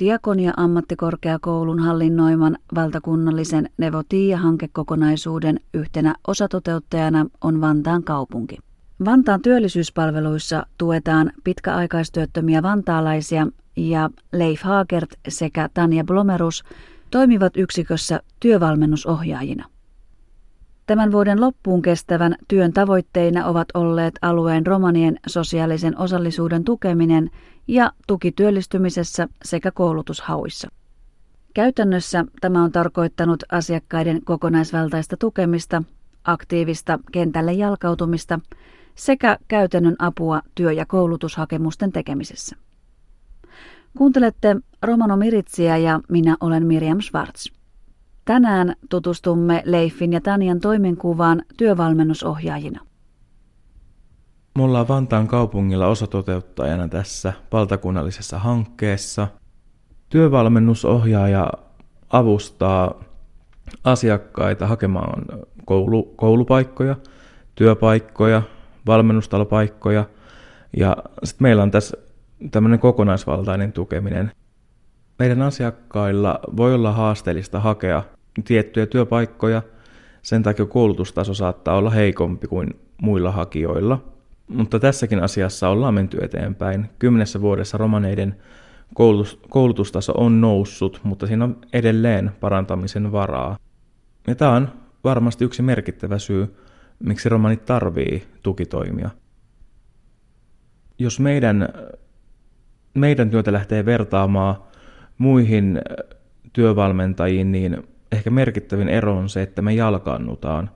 Diakonia ammattikorkeakoulun hallinnoiman valtakunnallisen Nevotia-hankekokonaisuuden yhtenä osatoteuttajana on Vantaan kaupunki. Vantaan työllisyyspalveluissa tuetaan pitkäaikaistyöttömiä vantaalaisia ja Leif Haagert sekä Tanja Blomerus toimivat yksikössä työvalmennusohjaajina. Tämän vuoden loppuun kestävän työn tavoitteina ovat olleet alueen romanien sosiaalisen osallisuuden tukeminen ja tuki työllistymisessä sekä koulutushauissa. Käytännössä tämä on tarkoittanut asiakkaiden kokonaisvaltaista tukemista, aktiivista kentälle jalkautumista sekä käytännön apua työ- ja koulutushakemusten tekemisessä. Kuuntelette Romano Miritsiä ja minä olen Miriam Schwartz. Tänään tutustumme Leifin ja Tanian toimenkuvaan työvalmennusohjaajina. Mulla on Vantaan kaupungilla osatoteuttajana tässä valtakunnallisessa hankkeessa. Työvalmennusohjaaja avustaa asiakkaita hakemaan koulu, koulupaikkoja, työpaikkoja, valmennustalopaikkoja ja sitten meillä on tässä tämmöinen kokonaisvaltainen tukeminen. Meidän asiakkailla voi olla haasteellista hakea tiettyjä työpaikkoja, sen takia koulutustaso saattaa olla heikompi kuin muilla hakijoilla. Mutta tässäkin asiassa ollaan menty eteenpäin. Kymmenessä vuodessa romaneiden koulutus, koulutustaso on noussut, mutta siinä on edelleen parantamisen varaa. Ja tämä on varmasti yksi merkittävä syy, miksi romanit tarvii tukitoimia. Jos meidän, meidän työtä lähtee vertaamaan muihin työvalmentajiin, niin ehkä merkittävin ero on se, että me jalkaannutaan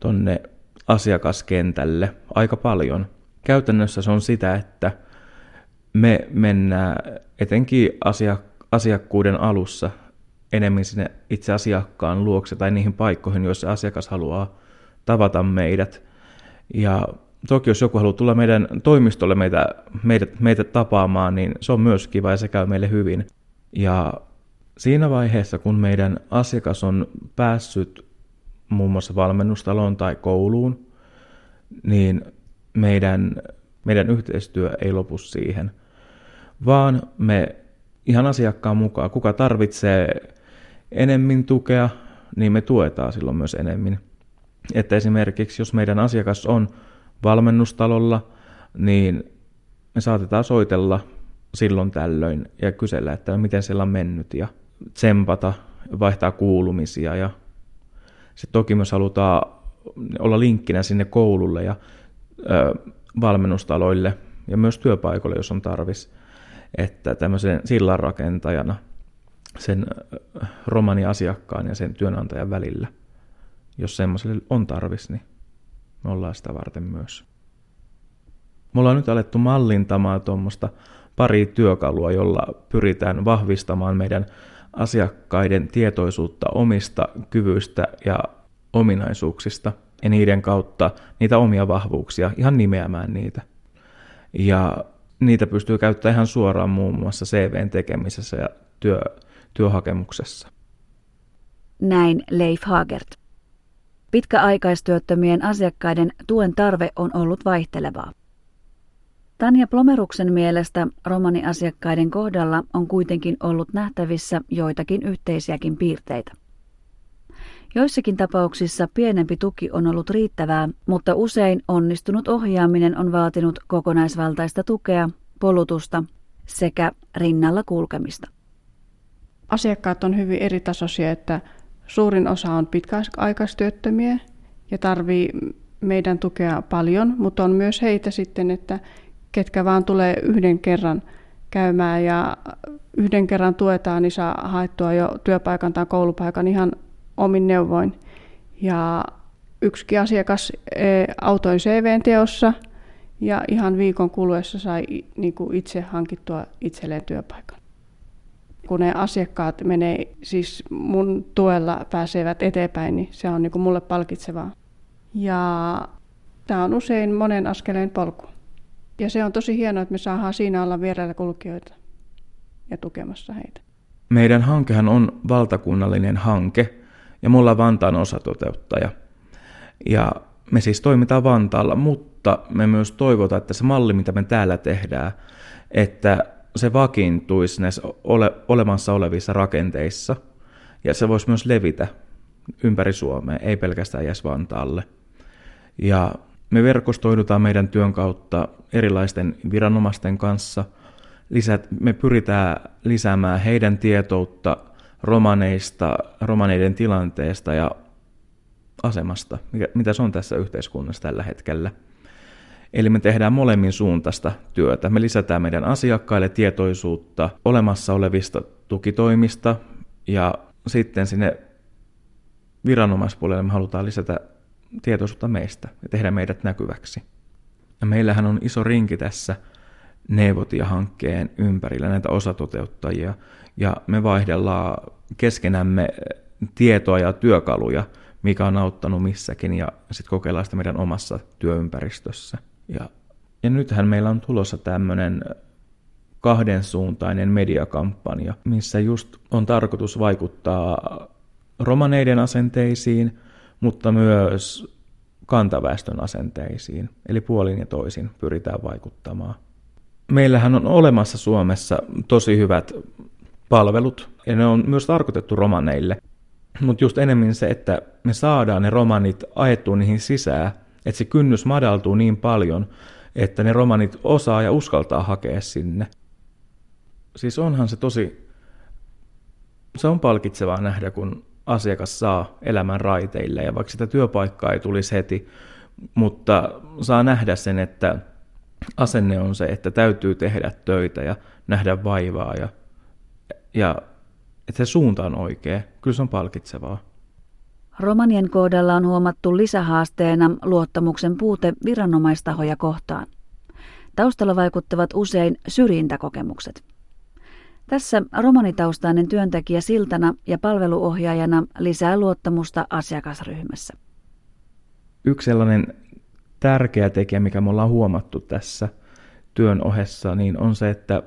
tonne asiakaskentälle aika paljon. Käytännössä se on sitä, että me mennään etenkin asiakkuuden alussa enemmän sinne itse asiakkaan luokse tai niihin paikkoihin, joissa asiakas haluaa tavata meidät. Ja toki jos joku haluaa tulla meidän toimistolle meitä, meitä, meitä tapaamaan, niin se on myös kiva ja se käy meille hyvin. Ja siinä vaiheessa, kun meidän asiakas on päässyt muun muassa valmennustaloon tai kouluun, niin meidän, meidän yhteistyö ei lopu siihen, vaan me ihan asiakkaan mukaan, kuka tarvitsee enemmän tukea, niin me tuetaan silloin myös enemmän. Että esimerkiksi jos meidän asiakas on valmennustalolla, niin me saatetaan soitella silloin tällöin ja kysellä, että miten siellä on mennyt ja tsempata, vaihtaa kuulumisia ja sitten toki myös halutaan olla linkkinä sinne koululle ja ö, valmennustaloille ja myös työpaikoille, jos on tarvis, että tämmöisen sillanrakentajana sen romani-asiakkaan ja sen työnantajan välillä, jos semmoiselle on tarvis, niin me ollaan sitä varten myös. Me ollaan nyt alettu mallintamaan tuommoista pari työkalua, jolla pyritään vahvistamaan meidän asiakkaiden tietoisuutta omista kyvyistä ja ominaisuuksista ja niiden kautta niitä omia vahvuuksia, ihan nimeämään niitä. Ja niitä pystyy käyttämään ihan suoraan muun muassa CVn tekemisessä ja työ, työhakemuksessa. Näin Leif Hagert. Pitkäaikaistyöttömien asiakkaiden tuen tarve on ollut vaihtelevaa. Tanja Plomeruksen mielestä romaniasiakkaiden kohdalla on kuitenkin ollut nähtävissä joitakin yhteisiäkin piirteitä. Joissakin tapauksissa pienempi tuki on ollut riittävää, mutta usein onnistunut ohjaaminen on vaatinut kokonaisvaltaista tukea, polutusta sekä rinnalla kulkemista. Asiakkaat on hyvin eritasoisia, että suurin osa on pitkäaikaistyöttömiä ja tarvii meidän tukea paljon, mutta on myös heitä sitten, että ketkä vaan tulee yhden kerran käymään ja yhden kerran tuetaan, niin saa haettua jo työpaikan tai koulupaikan ihan omin neuvoin. Ja yksikin asiakas e, autoin CVn teossa ja ihan viikon kuluessa sai niin kuin itse hankittua itselleen työpaikan. Kun ne asiakkaat menee, siis mun tuella pääsevät eteenpäin, niin se on niin kuin mulle palkitsevaa. Ja tämä on usein monen askeleen polku. Ja se on tosi hienoa, että me saadaan siinä olla vierailla kulkijoita ja tukemassa heitä. Meidän hankehan on valtakunnallinen hanke ja mulla on Vantaan osatoteuttaja. Ja me siis toimitaan Vantaalla, mutta me myös toivotaan, että se malli, mitä me täällä tehdään, että se vakiintuisi näissä ole, olemassa olevissa rakenteissa ja se voisi myös levitä ympäri Suomea, ei pelkästään jäs Vantaalle. Ja me verkostoidutaan meidän työn kautta erilaisten viranomaisten kanssa. Lisät, me pyritään lisäämään heidän tietoutta romaneista, romaneiden tilanteesta ja asemasta, mikä, mitä se on tässä yhteiskunnassa tällä hetkellä. Eli me tehdään molemmin suuntaista työtä. Me lisätään meidän asiakkaille tietoisuutta olemassa olevista tukitoimista ja sitten sinne viranomaispuolelle me halutaan lisätä tietoisuutta meistä ja tehdä meidät näkyväksi. Ja meillähän on iso rinki tässä Neuvotia-hankkeen ympärillä näitä osatoteuttajia, ja me vaihdellaan keskenämme tietoa ja työkaluja, mikä on auttanut missäkin, ja sitten kokeillaan sitä meidän omassa työympäristössä. Ja, ja nythän meillä on tulossa tämmöinen kahdensuuntainen mediakampanja, missä just on tarkoitus vaikuttaa romaneiden asenteisiin, mutta myös kantaväestön asenteisiin, eli puolin ja toisin pyritään vaikuttamaan. Meillähän on olemassa Suomessa tosi hyvät palvelut, ja ne on myös tarkoitettu romaneille, mutta just enemmän se, että me saadaan ne romanit ajettua niihin sisään, että se kynnys madaltuu niin paljon, että ne romanit osaa ja uskaltaa hakea sinne. Siis onhan se tosi, se on palkitsevaa nähdä, kun asiakas saa elämän raiteille ja vaikka sitä työpaikkaa ei tulisi heti, mutta saa nähdä sen, että asenne on se, että täytyy tehdä töitä ja nähdä vaivaa ja, ja että se suunta on oikea. Kyllä se on palkitsevaa. Romanien kohdalla on huomattu lisähaasteena luottamuksen puute viranomaistahoja kohtaan. Taustalla vaikuttavat usein syrjintäkokemukset. Tässä romanitaustainen työntekijä siltana ja palveluohjaajana lisää luottamusta asiakasryhmässä. Yksi sellainen tärkeä tekijä, mikä me ollaan huomattu tässä työn ohessa, niin on se, että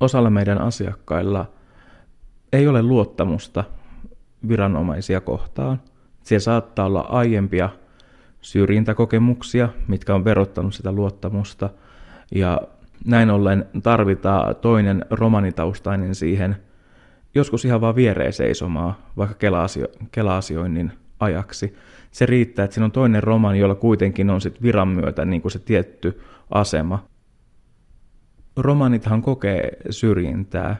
osalla meidän asiakkailla ei ole luottamusta viranomaisia kohtaan. Siellä saattaa olla aiempia syrjintäkokemuksia, mitkä on verottanut sitä luottamusta, ja näin ollen tarvitaan toinen romanitaustainen siihen, joskus ihan vaan viereen seisomaan, vaikka kela-asio- kela-asioinnin ajaksi. Se riittää, että siinä on toinen romani, jolla kuitenkin on sit viran myötä niin kuin se tietty asema. Romanithan kokee syrjintää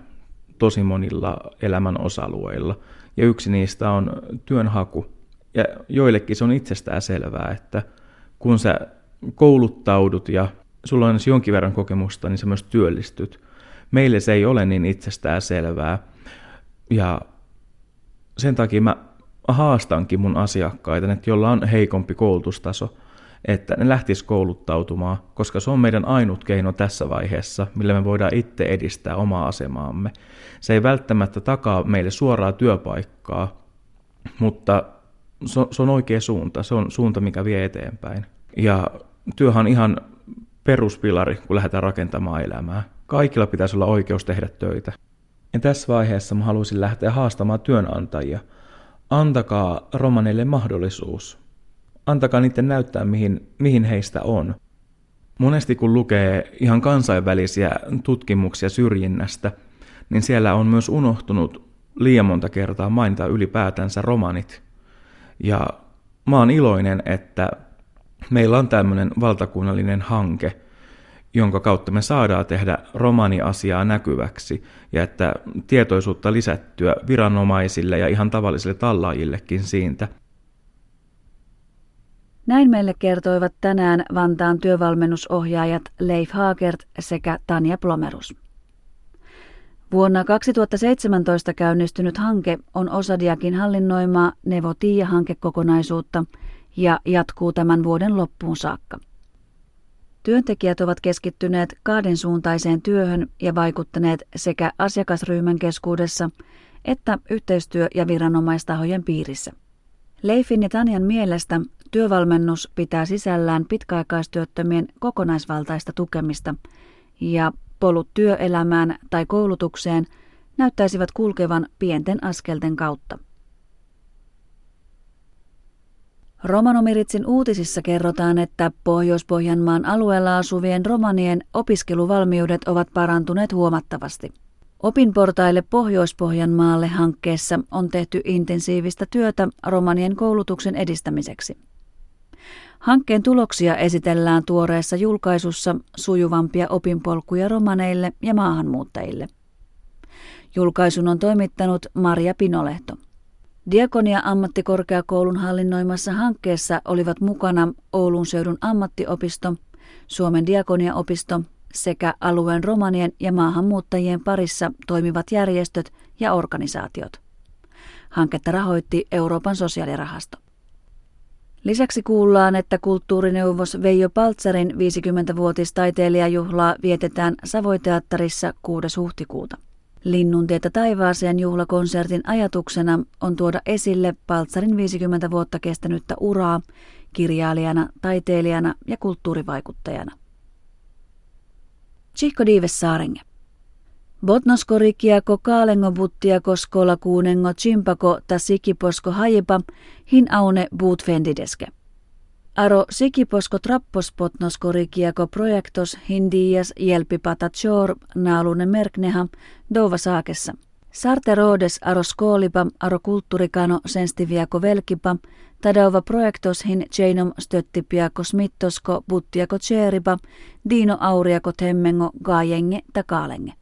tosi monilla elämän osa-alueilla, ja yksi niistä on työnhaku. Ja joillekin se on itsestään selvää, että kun sä kouluttaudut ja sulla on jonkin verran kokemusta, niin sä myös työllistyt. Meille se ei ole niin itsestään selvää. Ja sen takia mä haastankin mun asiakkaita, että jolla on heikompi koulutustaso, että ne lähtis kouluttautumaan, koska se on meidän ainut keino tässä vaiheessa, millä me voidaan itse edistää omaa asemaamme. Se ei välttämättä takaa meille suoraa työpaikkaa, mutta se on oikea suunta, se on suunta, mikä vie eteenpäin. Ja työhän on ihan peruspilari, kun lähdetään rakentamaan elämää. Kaikilla pitäisi olla oikeus tehdä töitä. Ja tässä vaiheessa mä haluaisin lähteä haastamaan työnantajia. Antakaa romaneille mahdollisuus. Antakaa niiden näyttää, mihin, mihin heistä on. Monesti kun lukee ihan kansainvälisiä tutkimuksia syrjinnästä, niin siellä on myös unohtunut liian monta kertaa mainita ylipäätänsä romanit. Ja mä oon iloinen, että meillä on tämmöinen valtakunnallinen hanke, jonka kautta me saadaan tehdä romaniasiaa näkyväksi ja että tietoisuutta lisättyä viranomaisille ja ihan tavallisille tallaajillekin siitä. Näin meille kertoivat tänään Vantaan työvalmennusohjaajat Leif Haagert sekä Tanja Plomerus. Vuonna 2017 käynnistynyt hanke on Osadiakin hallinnoimaa Nevotia-hankekokonaisuutta – ja jatkuu tämän vuoden loppuun saakka. Työntekijät ovat keskittyneet kahdensuuntaiseen työhön ja vaikuttaneet sekä asiakasryhmän keskuudessa että yhteistyö- ja viranomaistahojen piirissä. Leifin ja Tanjan mielestä työvalmennus pitää sisällään pitkäaikaistyöttömien kokonaisvaltaista tukemista ja polut työelämään tai koulutukseen näyttäisivät kulkevan pienten askelten kautta. Romanomiritsin uutisissa kerrotaan, että Pohjois-Pohjanmaan alueella asuvien romanien opiskeluvalmiudet ovat parantuneet huomattavasti. Opinportaille Pohjois-Pohjanmaalle hankkeessa on tehty intensiivistä työtä romanien koulutuksen edistämiseksi. Hankkeen tuloksia esitellään tuoreessa julkaisussa sujuvampia opinpolkuja romaneille ja maahanmuuttajille. Julkaisun on toimittanut Maria Pinolehto. Diakonia ammattikorkeakoulun hallinnoimassa hankkeessa olivat mukana Oulun seudun ammattiopisto, Suomen diakoniaopisto sekä alueen romanien ja maahanmuuttajien parissa toimivat järjestöt ja organisaatiot. Hanketta rahoitti Euroopan sosiaalirahasto. Lisäksi kuullaan, että kulttuurineuvos Veijo Paltsarin 50-vuotistaiteilijajuhlaa vietetään Savoiteatterissa 6. huhtikuuta. Linnuntietä taivaaseen juhlakonsertin ajatuksena on tuoda esille Paltsarin 50 vuotta kestänyttä uraa kirjailijana, taiteilijana ja kulttuurivaikuttajana. Chihko Diives Saarenge. Botnoskorikiako kaalengo buttiako skola kuunengo chimpako ta sikiposko hajipa hin aune buut fendideske. Aro sikiposko trappos botnoskorikiako projektos hindias jelpipata chor naalunen merkneha dova saakessa. Sarte roodes aro skoolipa aro kulttuurikano senstiviako velkipa tadauva projektos hin cheinom stöttipiako smittosko buttiako cheeripa dino auriako temmengo gaajenge ta kaalenge.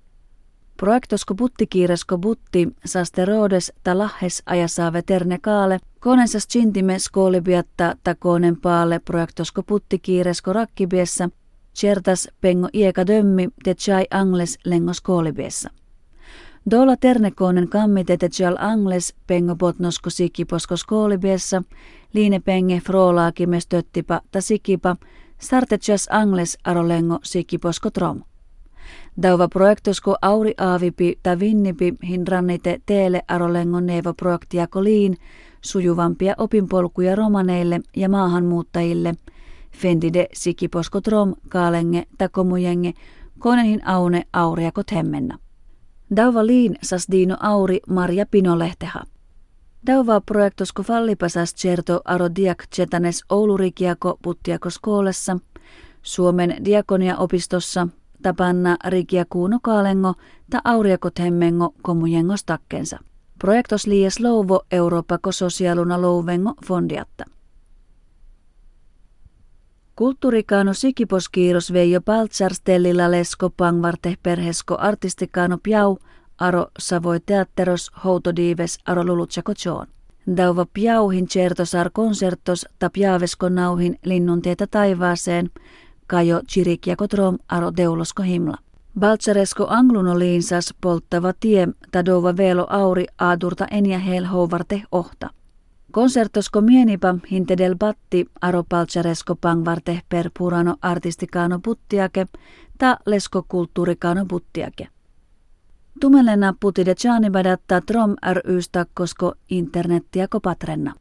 Projektosko buttikiiresko butti sasterodes ta lahes ajasaave terne kaale, konensas chintime skoolibiatta ta koonen paalle projektosko buttikiiresko rakkibiessa, certas pengo ieka dömmi te chai angles lengo skoolibiessa. Dola ternekoonen kammitete chal angles pengo botnosko sikiposko skoolibiessa, liine penge frolaakimes töttipa ta sikipa, startetjas angles arolengo sikiposko trom. Dauva projektosko auri aavipi ta vinnipi hinrannite teele arolengon nevo projektiako liin sujuvampia opinpolkuja romaneille ja maahanmuuttajille, fendide sikiposko trom kaalenge ta komujenge konenhin aune auriako temmenna. Dauva liin sas Dino Auri Marja Pinolehteha. Dauva projektosko fallipasas certo aro diak cetanes Oulurikiako puttiako skoolessa, Suomen diakonia-opistossa tapanna rikia kuuno kaalengo ta auriako temmengo komujengo stakkensa. Projektos liies louvo Euroopako sosiaaluna louvengo fondiatta. Kulttuurikaano sikiposkiiros Veijo Paltsar stellilla lesko pangvarte perhesko artistikaano piau aro savoi teatteros houtodiives aro lulutsako joon. Dauva piauhin certosar konsertos ta piavesko nauhin linnuntietä taivaaseen – kajo chirikiako trom aro deulosko himla. Baltsaresko anglunoliinsas polttava tie tadova velo auri aadurta enia hel houvarte ohta. Konsertosko mienipa hintedel batti aro paltsaresko pangvarte per purano artistikano puttiake ta lesko kulttuurikano puttiake. Tumelena putide badatta trom rystä kosko internettiä kopatrenna.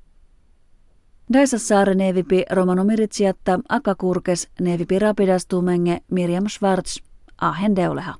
Daisassaare nevipi Romano Miritsiatta Akakurkes nevipi Rapidastumenge Miriam Schwartz Ahen Deuleha.